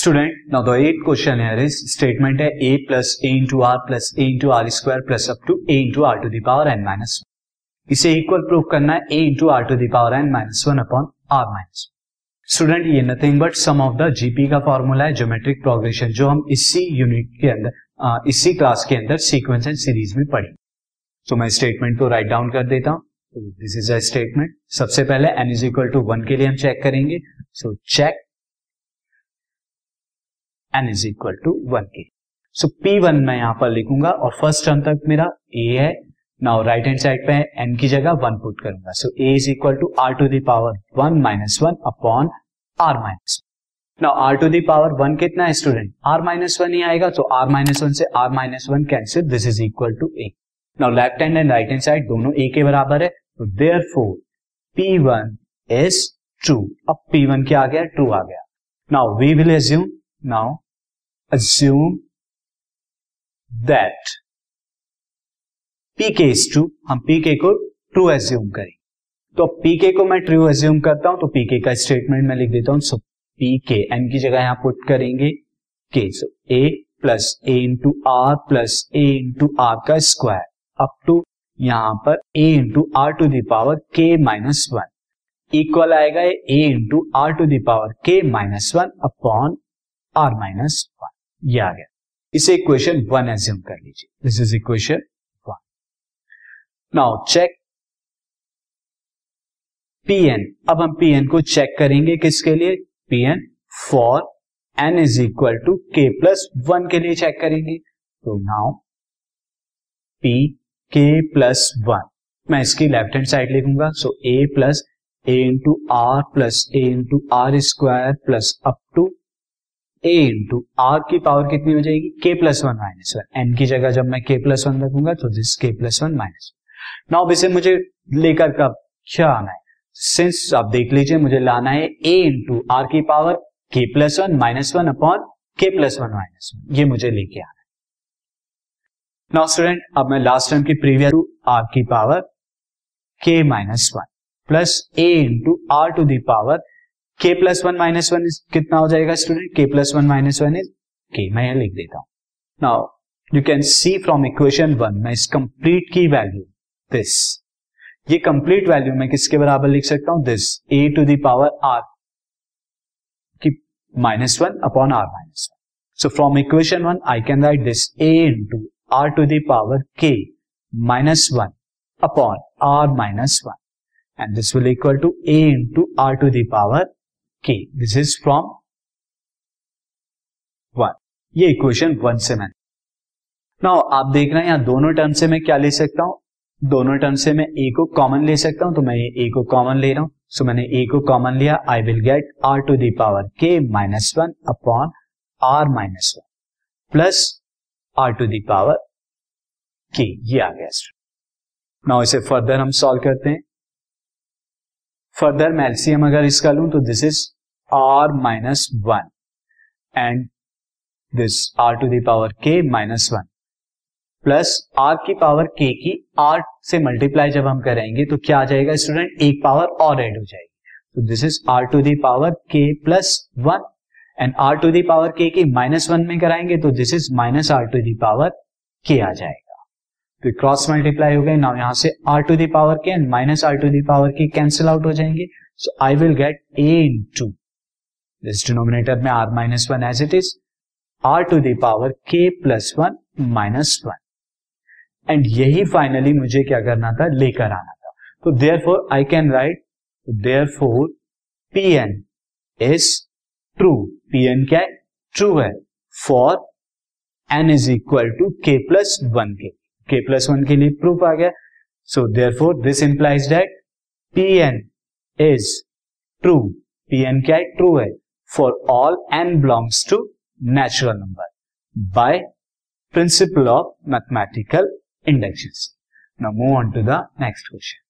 Student now the eight question is statement है a plus a into r plus a into r square plus up to a into r to the power n minus इसे equal prove करना है a into r to the power n minus one upon r minus student ये nothing but sum of the GP का formula है geometric progression जो हम इसी unit के अंदर इसी क्लास के अंदर सीक्वेंस एंड सीरीज़ में पढ़ी। तो मैं स्टेटमेंट को राइट डाउन कर देता हूँ। दिस इज़ अ स्टेटमेंट सबसे पहले n is equal to one के लिए हम चेक करेंगे। So check n is equal to one के सो पी वन मैं यहाँ पर लिखूँगा और फ़र्स्ट टर्म तक मेरा ए है। नाउ राइट हैंड साइड पे एन की जगह वन पुट करूँगा। So a is equal to r to the power one minus one upon r minus now r to the power one कितना है स्टूडेंट आर माइनस वन ही आएगा तो are minus one से r minus one cancel this is equal to a now left hand and right hand side दोनों ए के बराबर है। तो there for P one is true अब पी वन क्या आ गया? ट्रू आ गया। Now we will assume now assume that pk is true. हम pk को ट्रू एज्यूम करें। तो pk को मैं ट्रू एज्यूम करता हूँ तो pk का स्टेटमेंट मैं लिख देता हूँ। सो pk n की जगह यहाँ पुट करेंगे। K so a plus a into r plus a into r का स्क्वायर अप टू यहाँ पर a into r to the power k minus one equal आएगा a into r to the power k minus one upon r minus one ये आ गया। इसे equation one assume कर लीजिए। This is equation one now check P n अब हम PN को चेक करेंगे किसके लिए? P n for n is equal to k plus one के लिए चेक करेंगे। तो now P k plus one मैं इसकी लेफ़्ट हैंड साइड लिखूँगा। So a plus a into r plus a into r square plus up to a into r की power कितनी हो जाएगी? K plus one minus one n की जगह जब मैं के प्लस वन रखूँगा तो this k plus one minus one now इसे मुझे लेकर कब? क्या आना है? सिंस आप देख लीजिए, मुझे लाना है ए इंटू आर की power k plus one minus one upon k plus one minus one ये मुझे लेके आना है। नाउ स्टूडेंट अब मैं लास्ट टाइम की प्रीवियस टू आर की power k minus one plus a into r to the power k plus one minus one कितना हो जाएगा student k plus one minus one is k मैं यहाँ लिख देता हूँ। Now you can see from equation one मैं इस कंप्लीट की वैल्यू दिस ये कंप्लीट वैल्यू मैं किसके बराबर लिख सकता हूँ? This a to the power r की minus one upon r minus one so from equation one I can write this a into r to the power k minus one upon r minus one and this will equal to a into r to the power k. This is from one ये equation one से मैंने। Now आप देख रहे हैं यहाँ दोनों term से मैं क्या ले सकता हूँ? दोनों टर्म से मैं ए को कॉमन ले सकता हूँ तो मैं ये ए को कॉमन ले रहा हूँ। सो मैंने ए को कॉमन लिया। I will get r to the power k minus one upon r minus one plus r to the power k ये आ गया। नाउ इसे फर्दर हम सॉल्व करते हैं। फर्दर मैं एलसीएम अगर इसका लू तो this is r minus one and this r to the power k minus one plus r की पावर के की आर से मल्टीप्लाई जब हम करेंगे तो क्या आ जाएगा स्टूडेंट एक पावर और एड हो जाएगी। तो this is r to the power k plus one and r to the power k minus one में कराएँगे तो this is minus r to the power k आ जाएगा। तो क्रॉस मल्टीप्लाई हो गए नाउ यहाँ से r to the power k and minus r to the power k cancel out हो जाएँगे। So I will get a into this denominator में r minus one as it is r to the power k plus one minus one and यही finally मुझे क्या करना था? लेकर आना था। तो therefore I can write therefore P n is true P n क्या है? ट्रू है। For n is equal to k plus one के के प्लस वन के लिए प्रूफ आ गया। So therefore this implies that P n is true P n क्या है? ट्रू है। For all n belongs to natural number by principle of mathematical induction now move on to the next question